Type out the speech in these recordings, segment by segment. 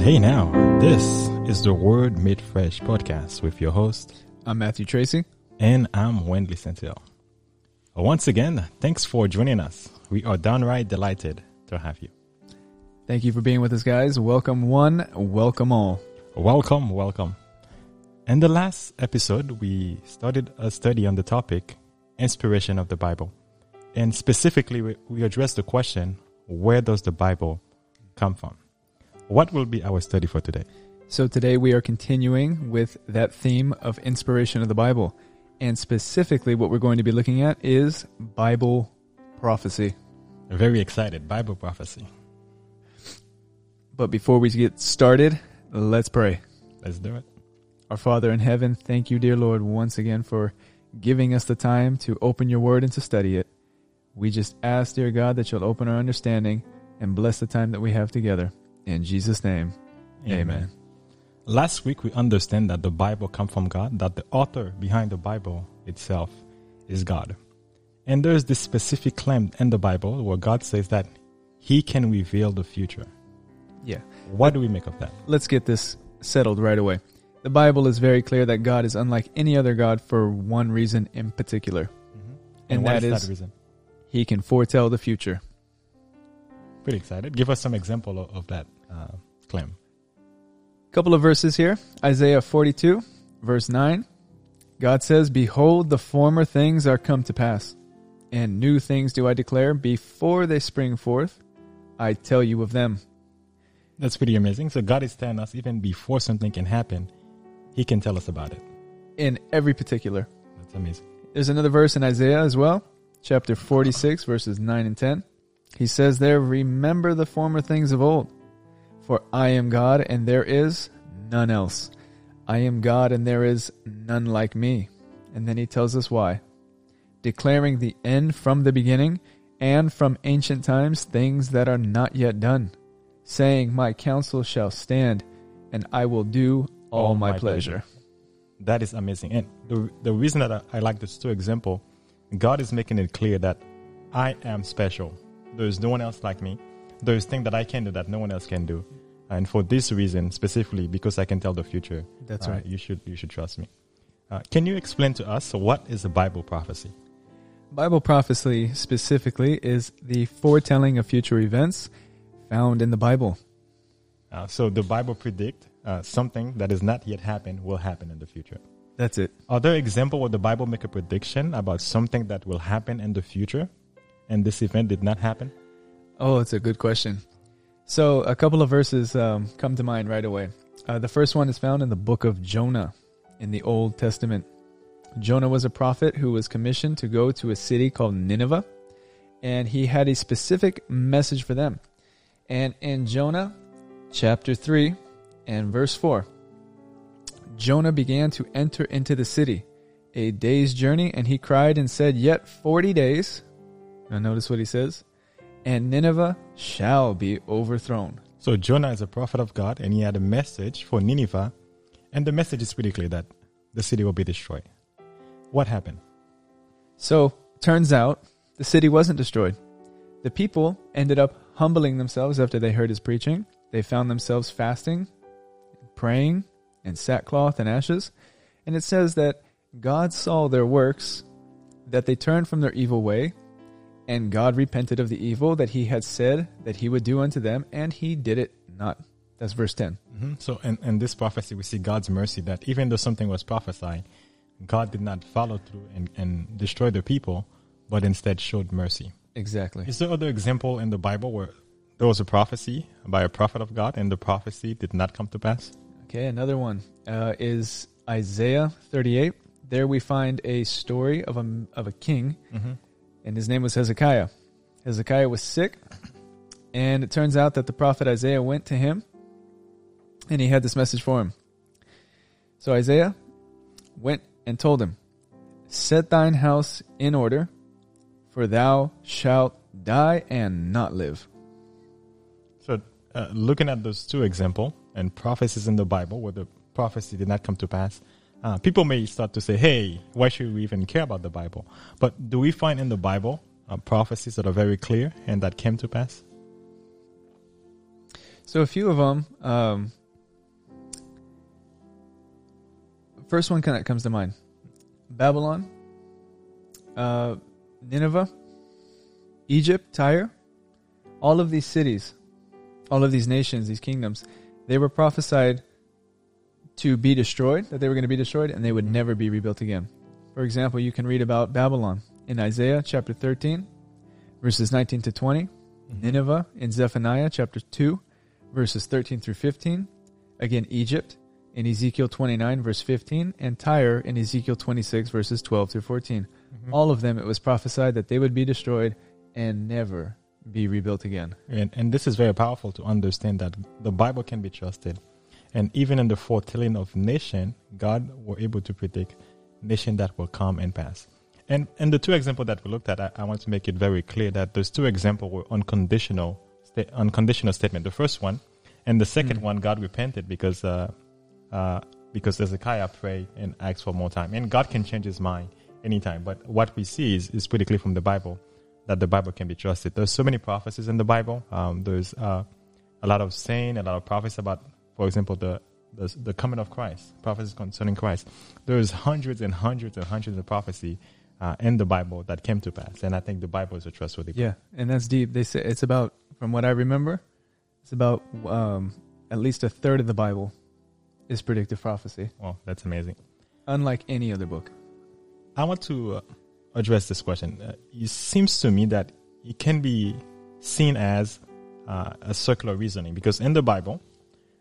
Hey now, this is the Word Made Fresh podcast with your host, I'm Matthew Tracy. and I'm Wendley Centil. Once again, thanks for joining us. We are downright delighted to have you. Thank you for being with us, guys. Welcome one, welcome all. Welcome, welcome. In the last episode, we started a study on the topic inspiration of the Bible. And specifically, we addressed the question where does the Bible come from? What will be our study for today? So today we are continuing with that theme of inspiration of the Bible. And specifically, what we're going to be looking at is Bible prophecy. Very excited. Bible prophecy. But before we get started, let's pray. Let's do it. Our Father in heaven, thank you, dear Lord, once again for giving us the time to open your word and to study it. We just ask, dear God, that you'll open our understanding and bless the time that we have together. In Jesus' name, amen. Last week we understand that the Bible comes from God, that the author behind the Bible itself is God. And there's this specific claim in the Bible where God says that he can reveal the future. Yeah. What do we make of that? let's get this settled right away. The Bible is very clear that God is unlike any other God for one reason in particular. Mm-hmm. And what that is that reason? He can foretell the future. Pretty excited. Give us some example of that uh, claim. couple of verses here. Isaiah 42, verse 9. God says, Behold, the former things are come to pass, and new things do I declare before they spring forth. I tell you of them. That's pretty amazing. So God is telling us even before something can happen, he can tell us about it. In every particular. That's amazing. There's another verse in Isaiah as well, chapter 46, verses 9 and 10. He says there, Remember the former things of old, for I am God and there is none else. I am God and there is none like me. And then he tells us why. Declaring the end from the beginning and from ancient times things that are not yet done, saying, My counsel shall stand and I will do all, All my, my pleasure. That is amazing. And the, the reason that I, I like this two example, God is making it clear that I am special. There is no one else like me. There is things that I can do that no one else can do. And for this reason, specifically because I can tell the future, That's uh, right. You should you should trust me. Uh, can you explain to us what is a Bible prophecy? Bible prophecy specifically is the foretelling of future events found in the Bible. Uh, so the Bible predict uh, something that is not yet happened will happen in the future. That's it. Are there examples where the Bible make a prediction about something that will happen in the future, and this event did not happen? Oh, it's a good question. So, a couple of verses um, come to mind right away. Uh, the first one is found in the book of Jonah in the Old Testament. Jonah was a prophet who was commissioned to go to a city called Nineveh, and he had a specific message for them. And in Jonah chapter 3 and verse 4, Jonah began to enter into the city, a day's journey, and he cried and said, Yet 40 days. Now, notice what he says and Nineveh shall be overthrown. So Jonah is a prophet of God, and he had a message for Nineveh, and the message is pretty clear that the city will be destroyed. What happened? So, turns out the city wasn't destroyed. The people ended up humbling themselves after they heard his preaching. They found themselves fasting, praying, in sackcloth and ashes. And it says that God saw their works, that they turned from their evil way, and God repented of the evil that he had said that he would do unto them, and he did it not. That's verse 10. hmm So in, in this prophecy, we see God's mercy that even though something was prophesied, God did not follow through and, and destroy the people, but instead showed mercy. Exactly. Is there other example in the Bible where there was a prophecy by a prophet of God and the prophecy did not come to pass? Okay, another one uh, is Isaiah 38. There we find a story of a, of a king, Mm-hmm. And his name was Hezekiah. Hezekiah was sick, and it turns out that the prophet Isaiah went to him, and he had this message for him. So Isaiah went and told him, Set thine house in order, for thou shalt die and not live. So, uh, looking at those two examples and prophecies in the Bible where the prophecy did not come to pass, uh, people may start to say, "Hey, why should we even care about the Bible?" But do we find in the Bible uh, prophecies that are very clear and that came to pass? So a few of them. Um, first one kind of comes to mind: Babylon, uh, Nineveh, Egypt, Tyre. All of these cities, all of these nations, these kingdoms, they were prophesied to be destroyed. That they were going to be destroyed, and they would never be rebuilt again. For example, you can read about Babylon in Isaiah chapter 13, verses 19 to 20, Mm-hmm. Nineveh in Zephaniah chapter 2, verses 13 through 15, again, Egypt in Ezekiel 29, verse 15, and Tyre in Ezekiel 26, verses 12 through 14. Mhm. All of them, it was prophesied that they would be destroyed and never be rebuilt again. And, and this is very powerful to understand that the Bible can be trusted. And even in the foretelling of nation, God were able to predict nation that will come and pass. And and the two examples that we looked at, I, I want to make it very clear that those two examples were unconditional, sta- unconditional statement. The first one, and the second Mm. one, God repented because uh, uh, because Hezekiah prayed and asked for more time, and God can change His mind anytime. But what we see is is pretty clear from the Bible that the Bible can be trusted. There's so many prophecies in the Bible. Um, there's uh, a lot of saying, a lot of prophecies about, for example, the, the the coming of Christ, prophecies concerning Christ. There's hundreds and hundreds and hundreds of prophecy uh, in the Bible that came to pass, and I think the Bible is a trustworthy. book. Yeah, and that's deep. They say it's about, from what I remember, it's about um, at least a third of the Bible is predictive prophecy, Well, that's amazing. unlike any other book. I want to uh, address this question. Uh, it seems to me that it can be seen as uh, a circular reasoning because in the Bible,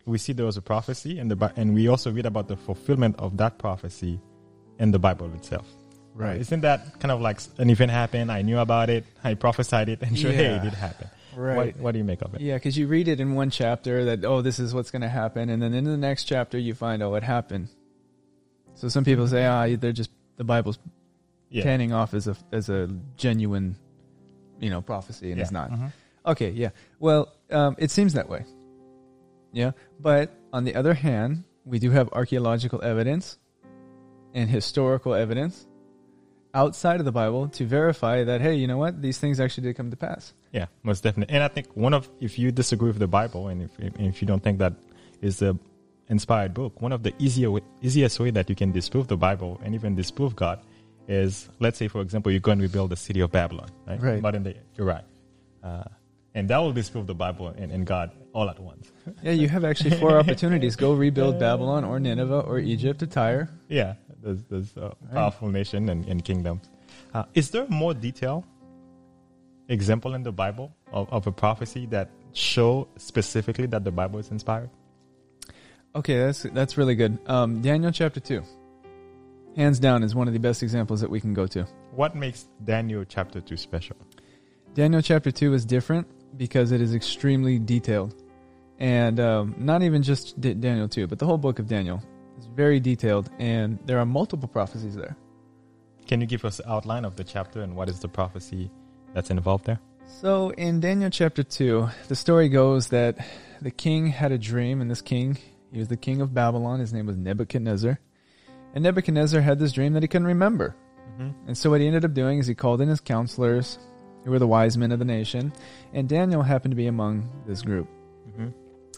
we see there was a prophecy, and the and we also read about the fulfillment of that prophecy in the Bible itself. right? Isn't that kind of like an event happened? I knew about it. I prophesied it, and sure, hey, it did happen. Right. What, what do you make of it? Yeah, because you read it in one chapter that oh, this is what's going to happen, and then in the next chapter you find oh, it happened. So some people say ah, they're just the Bible's Yeah. panning off as a as a genuine, you know, prophecy, and Yeah. it's not. Mhm. Okay, yeah. Well, um, it seems that way. Yeah, but on the other hand, we do have archaeological evidence and historical evidence outside of the Bible to verify that hey, you know what, these things actually did come to pass. Yeah, most definitely. And I think one of, if you disagree with the Bible and if, if, you don't think that is a inspired book, one of the easier easiest way that you can disprove the Bible and even disprove God is, let's say, for example, you're going to rebuild the city of Babylon, right? Right. Modern day Iraq. Uh, and that will disprove the Bible and, and God all at once. Yeah, you have actually four opportunities: go rebuild Babylon or Nineveh or Egypt or Tyre. Yeah, there's, there's a powerful nation and, and kingdoms. Uh, is there more detail example in the Bible of, of a prophecy that show specifically that the Bible is inspired? Okay, that's that's really good. Um, Daniel chapter two, hands down, is one of the best examples that we can go to. What makes Daniel chapter 2 special? Daniel chapter 2 is different because it is extremely detailed. And um, not even just D- Daniel 2, but the whole book of Daniel is very detailed, and there are multiple prophecies there. Can you give us an outline of the chapter and what is the prophecy that's involved there? So in Daniel chapter 2, the story goes that the king had a dream, and this king, he was the king of Babylon. His name was Nebuchadnezzar. And Nebuchadnezzar had this dream that he couldn't remember. Mm-hmm. And so what he ended up doing is he called in his counselors, who were the wise men of the nation, and Daniel happened to be among this group. Mm-hmm.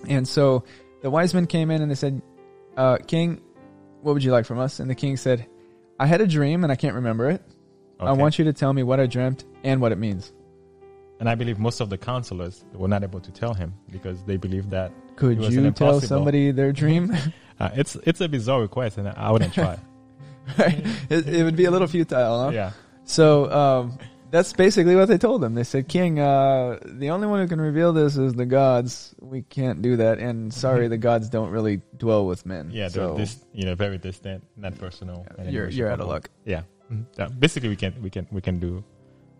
And so the wise men came in and they said, uh, King, what would you like from us? And the king said, I had a dream and I can't remember it. I want you to tell me what I dreamt and what it means. And I believe most of the counselors were not able to tell him because they believed that Could you tell somebody their dream? uh, it's it's a bizarre request and I wouldn't try. right? It, it would be a little futile, huh? yeah. So um, that's basically what they told him. They said, King, uh, the only one who can reveal this is the gods. We can't do that. And sorry, the gods don't really dwell with men. Yeah, they're so dis- you know very distant, not personal. and you're, you're out of luck. Yeah. Yeah, Basically, we can we can we can do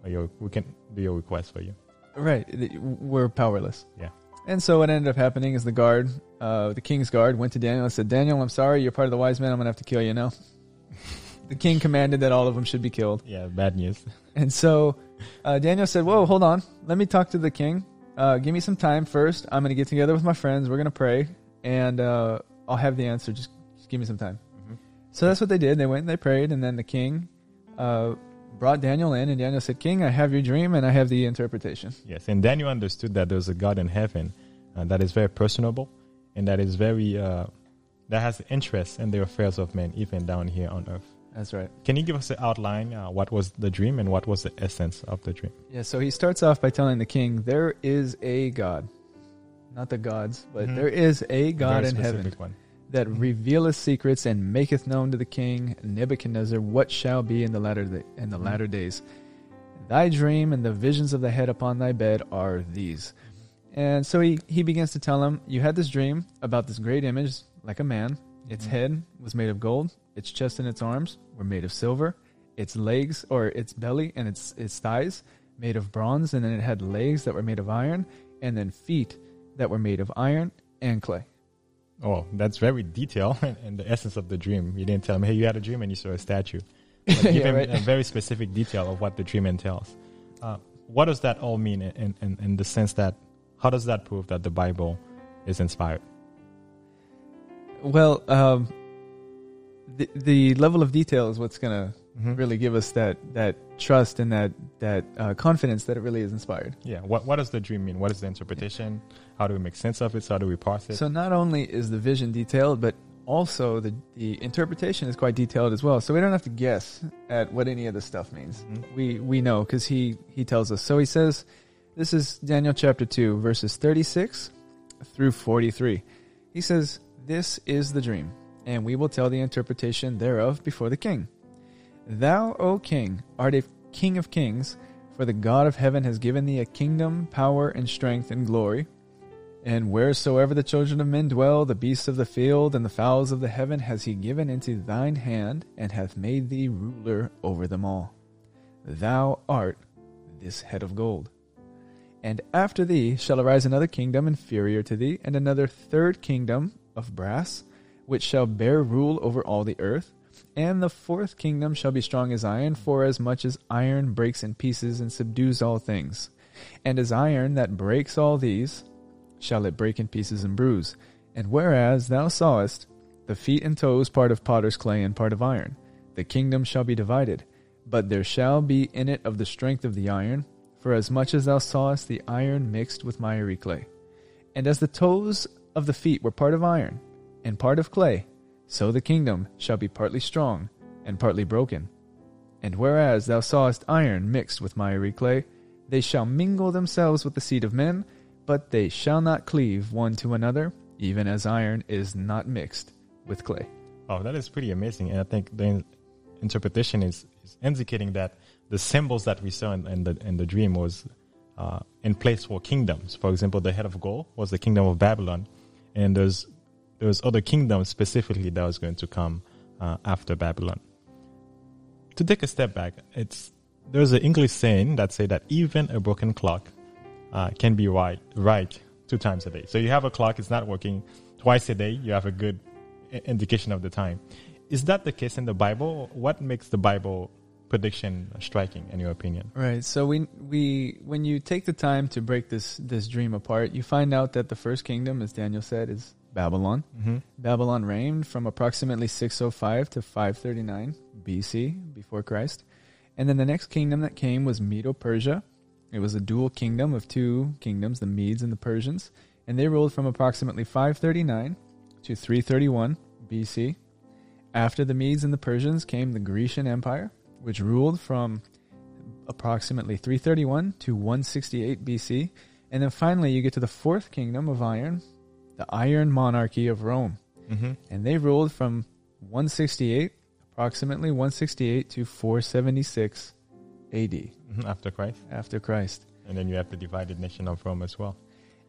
uh, your we can do your request for you. Right. We're powerless. Yeah. And so what ended up happening is the guard, uh, the king's guard, went to Daniel and said, Daniel, I'm sorry, you're part of the wise men. I'm going to have to kill you now. the king commanded that all of them should be killed. Yeah, bad news. And so uh, Daniel said, Whoa, hold on. Let me talk to the king. Uh, give me some time first. I'm going to get together with my friends. We're going to pray, and uh, I'll have the answer. Just, just give me some time. Mhm. So that's what they did. They went and they prayed, and then the king uh, brought Daniel in, and Daniel said, King, I have your dream, and I have the interpretation. Yes, and Daniel understood that there's a God in heaven uh, that is very personable and that is very uh, that has interest in the affairs of men, even down here on earth. That's right. Can you give us an outline? Uh, what was the dream and what was the essence of the dream? Yeah, so he starts off by telling the king, There is a God. Not the gods, but Mhm. there is a God Very in heaven One. that revealeth secrets and maketh known to the king Nebuchadnezzar what shall be in the latter in the Mhm. latter days. Thy dream and the visions of the head upon thy bed are these. And so he, he begins to tell him, You had this dream about this great image, like a man. Its Mhm. head was made of gold, its chest and its arms were made of silver, its legs or its belly and its its thighs made of bronze, and then it had legs that were made of iron, and then feet that were made of iron and clay. Oh, that's very detailed and the essence of the dream. You didn't tell him, hey, you had a dream and you saw a statue. But give Yeah, him right. a very specific detail of what the dream entails. Uh, what does that all mean in, in, in the sense that, how does that prove that the Bible is inspired? Well, um, the the level of detail is what's gonna Mhm. really give us that that trust and that that uh, confidence that it really is inspired. Yeah. What, what does the dream mean? What is the interpretation? How do we make sense of it? So how do we parse it? So not only is the vision detailed, but also the the interpretation is quite detailed as well. So we don't have to guess at what any of this stuff means. Mhm. We we know because he he tells us. So he says, this is Daniel chapter two, verses thirty six through forty three. He says, "This is the dream, and we will tell the interpretation thereof before the king. Thou, O king, art a king of kings, for the God of heaven has given thee a kingdom, power, and strength, and glory." And wheresoever the children of men dwell, the beasts of the field and the fowls of the heaven has he given into thine hand, and hath made thee ruler over them all. Thou art this head of gold. And after thee shall arise another kingdom inferior to thee, and another third kingdom of brass, which shall bear rule over all the earth. And the fourth kingdom shall be strong as iron, for as much as iron breaks in pieces and subdues all things. And as iron that breaks all these, shall it break in pieces and bruise. And whereas thou sawest the feet and toes part of potter's clay and part of iron, the kingdom shall be divided, but there shall be in it of the strength of the iron, for as much as thou sawest the iron mixed with miry clay. And as the toes of the feet were part of iron and part of clay, so the kingdom shall be partly strong and partly broken. And whereas thou sawest iron mixed with miry clay, they shall mingle themselves with the seed of men, but they shall not cleave one to another, even as iron is not mixed with clay. Oh, that is pretty amazing. And I think the interpretation is, is indicating that the symbols that we saw in, in the in the dream was uh, in place for kingdoms. For example, the head of gold was the kingdom of Babylon, and there's there's other kingdoms specifically that was going to come uh, after Babylon. To take a step back, it's there's an English saying that say that even a broken clock uh, can be right right two times a day. So you have a clock, it's not working twice a day. You have a good indication of the time. Is that the case in the Bible? What makes the Bible prediction striking, in your opinion? Right. So we we when you take the time to break this this dream apart, you find out that the first kingdom, as Daniel said, is Babylon. Mm-hmm. Babylon reigned from approximately 605 to 539 BC before Christ. And then the next kingdom that came was Medo-Persia. It was a dual kingdom of two kingdoms, the Medes and the Persians, and they ruled from approximately 539 to 331 BC. After the Medes and the Persians came the Grecian Empire, which ruled from approximately 331 to 168 BC. And then finally you get to the fourth kingdom of iron, the Iron Monarchy of Rome. Mm-hmm. And they ruled from 168, approximately 168 to 476 AD hmm After Christ, after Christ. and then you have the divided nation of Rome as well.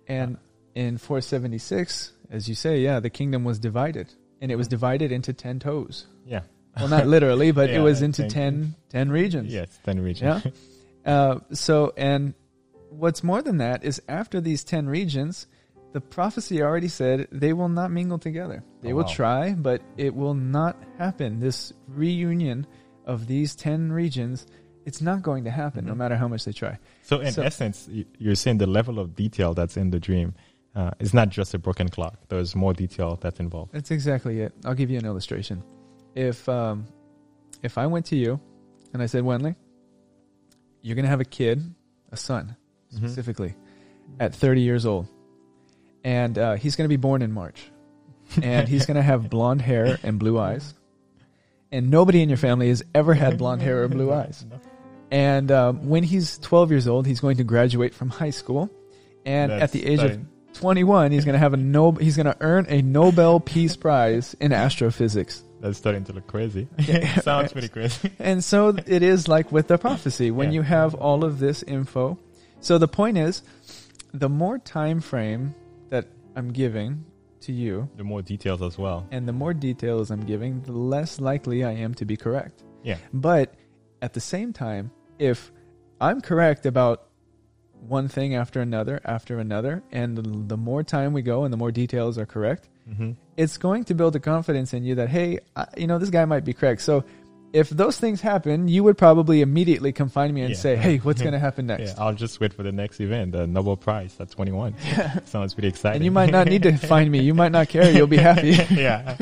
And in 476, as you say, yeah, the kingdom was divided. And it was divided into 10 toes. Yeah. Well, not literally, but it was into think- 10, 10 regions. Yes, ten regions. Yeah. Uh, so, and what's more than that is after these 10 regions, the prophecy already said they will not mingle together. They Oh, will wow. try, but it will not happen. This reunion of these 10 regions, it's not going to happen no Mhm. matter how much they try. So in So- essence, you're saying the level of detail that's in the dream uh, is not just a broken clock. There's more detail that's involved. That's exactly it. I'll give you an illustration. If um, if I went to you and I said, Wenley, you're going to have a kid, a son Mhm. specifically, at 30 years old, and uh, he's going to be born in March, and he's going to have blonde hair and blue eyes, and nobody in your family has ever had blonde hair or blue eyes. And um, when he's 12 years old, he's going to graduate from high school, and That's at the age of 21, he's going to have a no, he's going to earn a Nobel Peace Prize in astrophysics. That's starting to look crazy. Yeah. Sounds pretty crazy. And so it is like with the prophecy when Yeah. you have all of this info. So the point is, the more time frame that I'm giving to you, The more details as well. and the more details I'm giving, the less likely I am to be correct. Yeah. But at the same time, if I'm correct about one thing after another after another, and the, the more time we go and the more details are correct, Mm-hmm. it's going to build a confidence in you that hey, I, you know, this guy might be correct. So if those things happen, you would probably immediately come find me and Yeah. say, hey, what's going to happen next? Yeah, I'll just wait for the next event, the Nobel Prize at 21. Sounds pretty exciting. And you might not need to find me. You might not care. You'll be happy. yeah,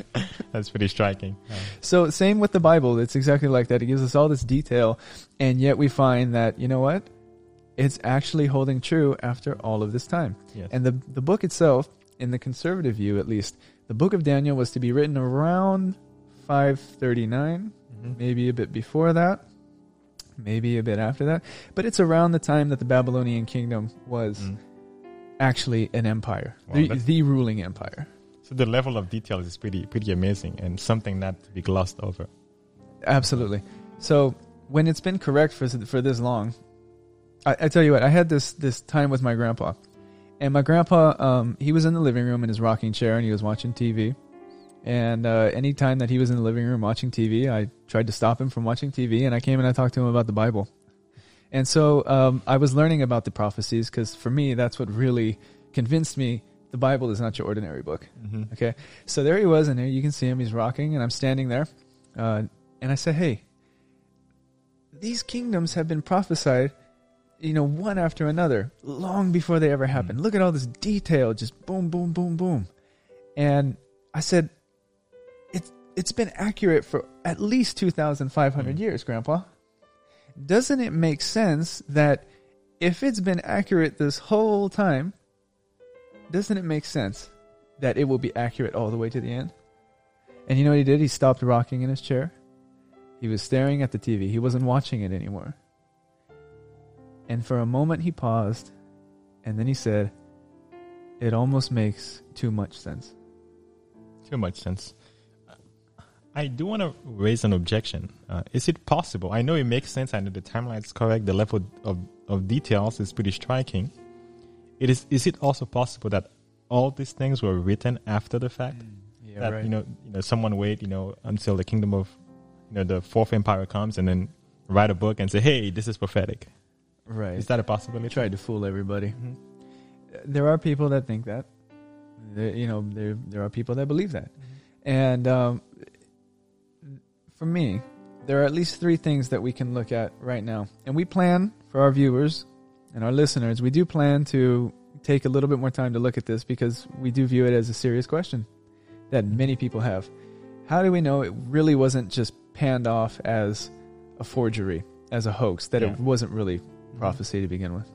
that's pretty striking. So same with the Bible. It's exactly like that. It gives us all this detail, and yet we find that you know what? It's actually holding true after all of this time. yes. And the the book itself, in the conservative view at least, the book of Daniel was to be written around 539, Mhm. maybe a bit before that, maybe a bit after that, but it's around the time that the Babylonian kingdom was Mm. actually an empire, Wow, the, the ruling empire. So the level of detail is pretty pretty amazing and something not to be glossed over. Absolutely. So when it's been correct for for this long, I, I tell you what, I had this this time with my grandpa, and my grandpa, um, he was in the living room in his rocking chair and he was watching TV. And uh, any time that he was in the living room watching TV, I tried to stop him from watching TV, and I came and I talked to him about the Bible. And so um, I was learning about the prophecies because for me, that's what really convinced me the Bible is not your ordinary book. Mm-hmm. Okay. So there he was, and there you can see him. He's rocking, and I'm standing there. Uh, and I said, Hey, these kingdoms have been prophesied, you know, one after another, long before they ever happened. Look at all this detail, just boom, boom, boom, boom. And I said, It's, it's been accurate for at least 2,500 Mm. years, Grandpa. Doesn't it make sense that if it's been accurate this whole time, doesn't it make sense that it will be accurate all the way to the end? And you know what he did? He stopped rocking in his chair. He was staring at the TV. He wasn't watching it anymore. And for a moment he paused and then he said, It almost makes too much sense. Too much sense. I do want to raise an objection. Uh, is it possible? I know it makes sense. I know the timeline is correct. The level of, of details is pretty striking. It is. Is it also possible that all these things were written after the fact? Yeah, that you know, you know, someone wait, you know, until the kingdom of, you know, the fourth empire comes, and then write a book and say, "Hey, this is prophetic." Right. Is that a possibility? Tried to fool everybody. Mhm. There are people that think that. There, you know, there there are people that believe that. And um, for me, there are at least three things that we can look at right now. And we plan for our viewers and our listeners, we do plan to take a little bit more time to look at this because we do view it as a serious question that many people have. How do we know it really wasn't just panned off as a forgery, as a hoax, that Yeah. it wasn't really. Mm-hmm. prophecy to begin with?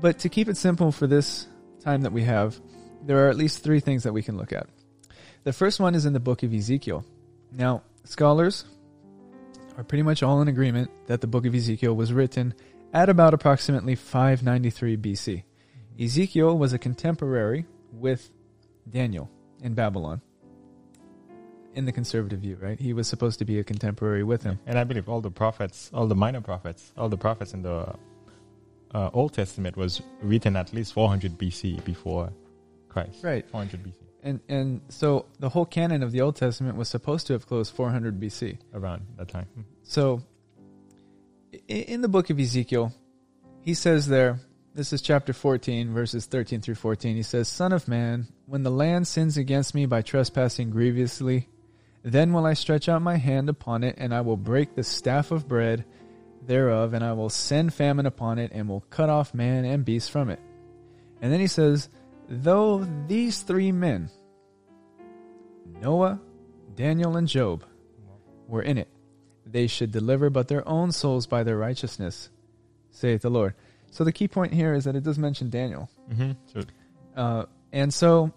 But to keep it simple for this time that we have, there are at least three things that we can look at. The first one is in the book of Ezekiel. Now, scholars are pretty much all in agreement that the book of Ezekiel was written at about approximately 593 BC. Mm-hmm. Ezekiel was a contemporary with Daniel in Babylon. In the conservative view, right? He was supposed to be a contemporary with him. And I believe all the prophets, all the minor prophets, all the prophets in the uh, Old Testament was written at least 400 BC before Christ. Right. 400 BC, And and so the whole canon of the Old Testament was supposed to have closed 400 BC. around that time. So, in the book of Ezekiel, he says there, this is chapter 14, verses 13 through 14. He says, Son of man, when the land sins against me by trespassing grievously, then will I stretch out my hand upon it, and I will break the staff of bread thereof, and I will send famine upon it, and will cut off man and beast from it. And then he says, Though these three men, Noah, Daniel, and Job, were in it, they should deliver but their own souls by their righteousness, saith the Lord. So the key point here is that it does mention Daniel. Mm-hmm. So, Uh, And so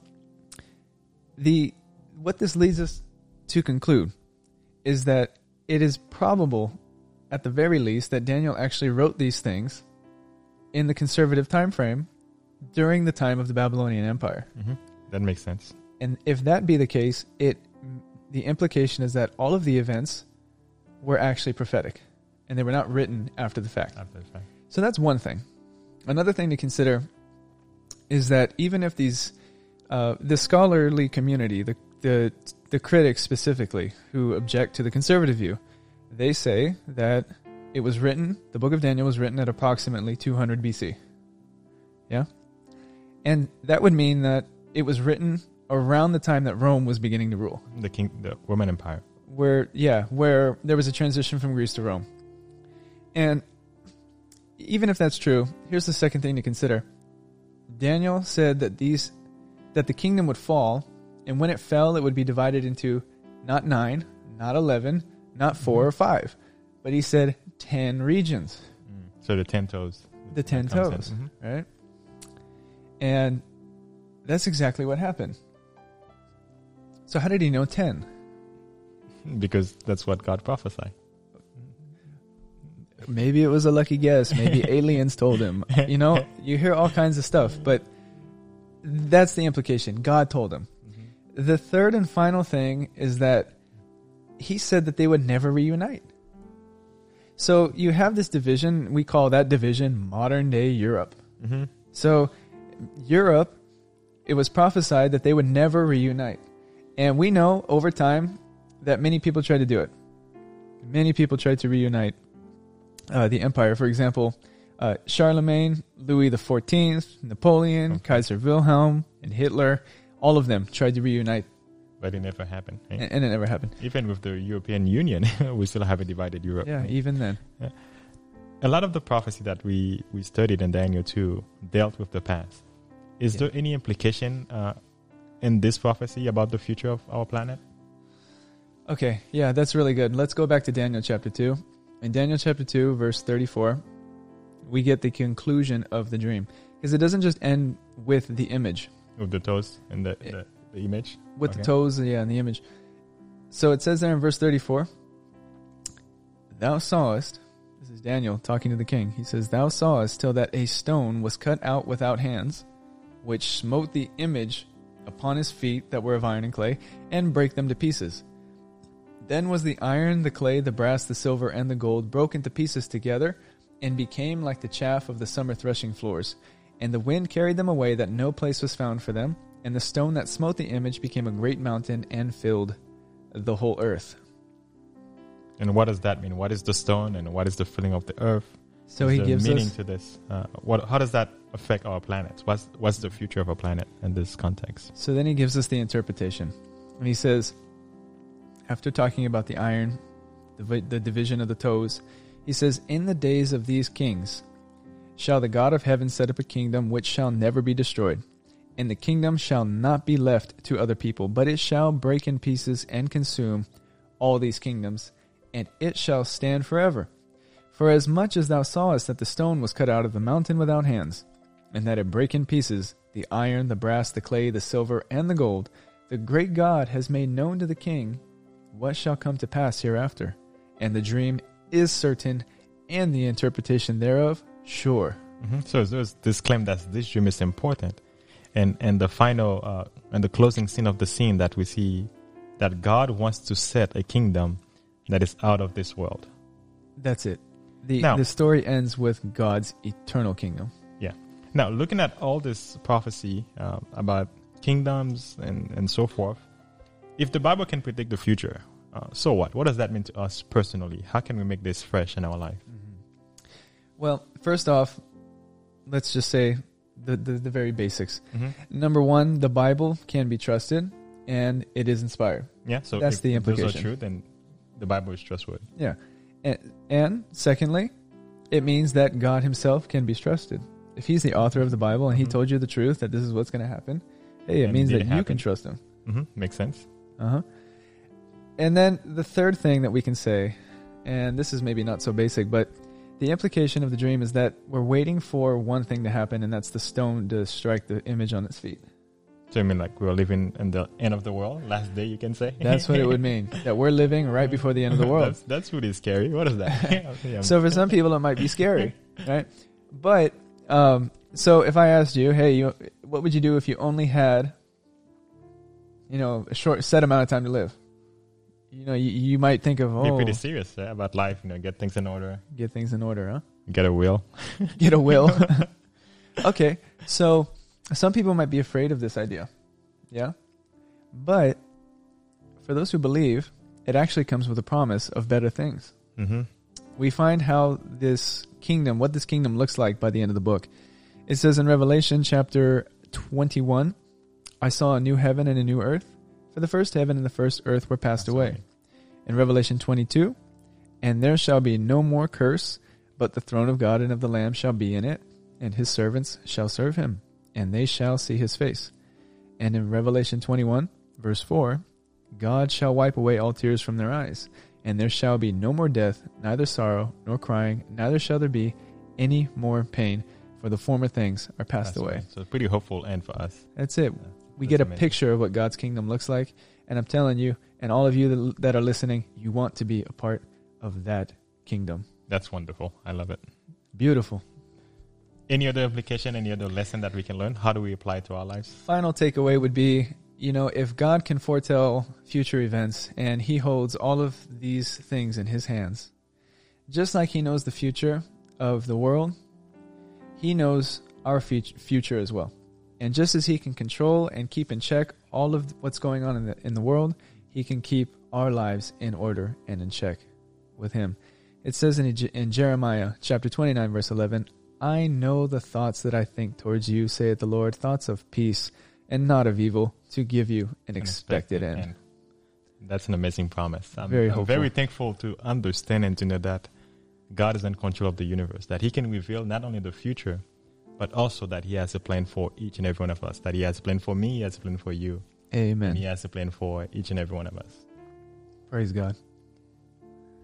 the what this leads us to conclude is that it is probable at the very least that Daniel actually wrote these things in the conservative time frame during the time of the Babylonian Empire. hmm That makes sense. And if that be the case, it the implication is that all of the events were actually prophetic and they were not written after the fact. After the fact. So that's one thing. Another thing to consider is that even if these, uh, the scholarly community, the, the the critics specifically who object to the conservative view, they say that it was written. The book of Daniel was written at approximately 200 BC. Yeah, and that would mean that it was written around the time that Rome was beginning to rule The king, the Roman Empire. where yeah where there was a transition from greece to rome and even if that's true here's the second thing to consider daniel said that these that the kingdom would fall and when it fell it would be divided into not nine not 11 not 4 or 5 but he said 10 regions So the ten toes. the 10 comes in. toes Mhm. right and that's exactly what happened so how did he know 10 Because that's what God prophesied. Maybe it was a lucky guess. Maybe aliens told him. You know, you hear all kinds of stuff, but that's the implication. God told him. The third and final thing is that he said that they would never reunite. So you have this division. We call that division modern day Europe. Mm-hmm. So Europe, it was prophesied that they would never reunite. And we know over time that many people tried to do it. Many people tried to reunite uh, the empire. For example, uh, Charlemagne, Louis XIV, Napoleon, Okay. Kaiser Wilhelm, and Hitler, all of them tried to reunite, But it never happened. eh? and, and it never happened. Even with the European Union, we still have a divided Europe. Yeah, eh? even then. a lot of the prophecy that we, we studied in Daniel 2 dealt with the past. Is Yeah. there any implication uh, in this prophecy about the future of our planet? Okay, yeah, that's really good. Let's go back to Daniel chapter 2. In Daniel chapter 2, verse 34, we get the conclusion of the dream. Because it doesn't just end with the image, With the toes and the, Eh. the, the image? with Okay. the toes, yeah, and the image. So it says there in verse 34, Thou sawest, this is Daniel talking to the king, he says, Thou sawest till that a stone was cut out without hands, which smote the image upon his feet that were of iron and clay, and brake them to pieces. Then was the iron, the clay, the brass, the silver, and the gold broken to pieces together, and became like the chaff of the summer threshing floors. And the wind carried them away, that no place was found for them. And the stone that smote the image became a great mountain and filled the whole earth. And what does that mean? What is the stone and what is the filling of the earth? So Is he gives meaning us to this. Uh, what? How does that affect our planet? What's what's the future of our planet in this context? So then he gives us the interpretation. And he says, after talking about the iron, the, the division of the toes, he says, In the days of these kings shall the God of heaven set up a kingdom which shall never be destroyed. And the kingdom shall not be left to other people, but it shall break in pieces and consume all these kingdoms, and it shall stand forever. For as much as thou sawest that the stone was cut out of the mountain without hands, and that it brake in pieces the iron, the brass, the clay, the silver, and the gold, the great God has made known to the king what shall come to pass hereafter. And the dream is certain, and the interpretation thereof sure. hmm So there's this claim that this dream is important, and and the final uh, and the closing scene of the scene that we see that God wants to set a kingdom that is out of this world. That's it. The, Now- the story ends with God's eternal kingdom. Yeah. Now, looking at all this prophecy uh, about kingdoms and, and so forth, if the Bible can predict the future, uh, so what? What does that mean to us personally? How can we make this fresh in our life? Well, first off, let's just say the, the, the very basics. Mm-hmm. Number one, the Bible can be trusted and it is inspired. Yeah, so That's if the those are implication. true, then the Bible is trustworthy. Yeah. And, and secondly, it means that God himself can be trusted. If he's the author of the Bible and he Mhm. told you the truth that this is what's going to happen, hey, it And means that it you can trust him. Mm-hmm. Makes sense. Uh huh. And then the third thing that we can say, and this is maybe not so basic, but the implication of the dream is that we're waiting for one thing to happen, and that's the stone to strike the image on its feet. So you mean like we're living in the end of the world, last day, you can say? That's what it would mean. That we're living right before the end of the world. that's, that's really scary. What is that? So for some people, it might be scary, right? But um, so if I asked you, hey, you, what would you do if you only had, you know, a short set amount of time to live? You know, you, you might think of oh, Be pretty serious yeah, about life, you know, get things in order, get things in order, huh? get a will. Get a will. okay, so some people might be afraid of this idea, yeah, but for those who believe, it actually comes with a promise of better things. Mm-hmm. we find how this kingdom, what this kingdom looks like by the end of the book. It says in Revelation chapter 21, I saw a new heaven and a new earth, for the first heaven and the first earth were passed Passed away. away. In Revelation 22, and there shall be no more curse, but the throne of God and of the Lamb shall be in it, and his servants shall serve him, and they shall see his face. And in Revelation 21, verse 4, God shall wipe away all tears from their eyes, and there shall be no more death, neither sorrow, nor crying, neither shall there be any more pain, for the former things are passed That's away. right. So pretty hopeful end for us. That's it. Yeah, We that's get a amazing. picture of what God's kingdom looks like, and I'm telling you, and all of you that, that are listening, you want to be a part of that kingdom. That's wonderful. I love it. Beautiful. Any other application, any other lesson that we can learn? How do we apply it to our lives? Final takeaway would be you know, if God can foretell future events and He holds all of these things in His hands, just like He knows the future of the world, He knows our future as well. And just as He can control and keep in check all of what's going on in the, in the world, He can keep our lives in order and in check with Him. It says in, in Jeremiah chapter 29, verse 11, I know the thoughts that I think towards you, saith the Lord, thoughts of peace and not of evil, to give you an expected end. That's an amazing promise. I'm Very I'm very thankful to understand and to know that God is in control of the universe, that He can reveal not only the future, but also that He has a plan for each and every one of us, that He has a plan for me, He has a plan for you, and He has a plan for each and every one of us. Praise God.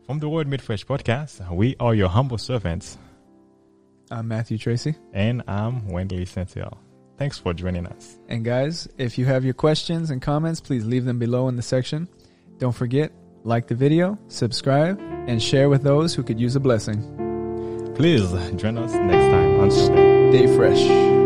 From the Word Made Fresh podcast, we are your humble servants, I'm Matthew Tracy. and I'm Wendley Sensiel. Thanks for joining us. And guys, if you have your questions and comments, please leave them below in the section. Don't forget, like the video, subscribe, and share with those who could use a blessing. Please join us next time. Until. Stay fresh.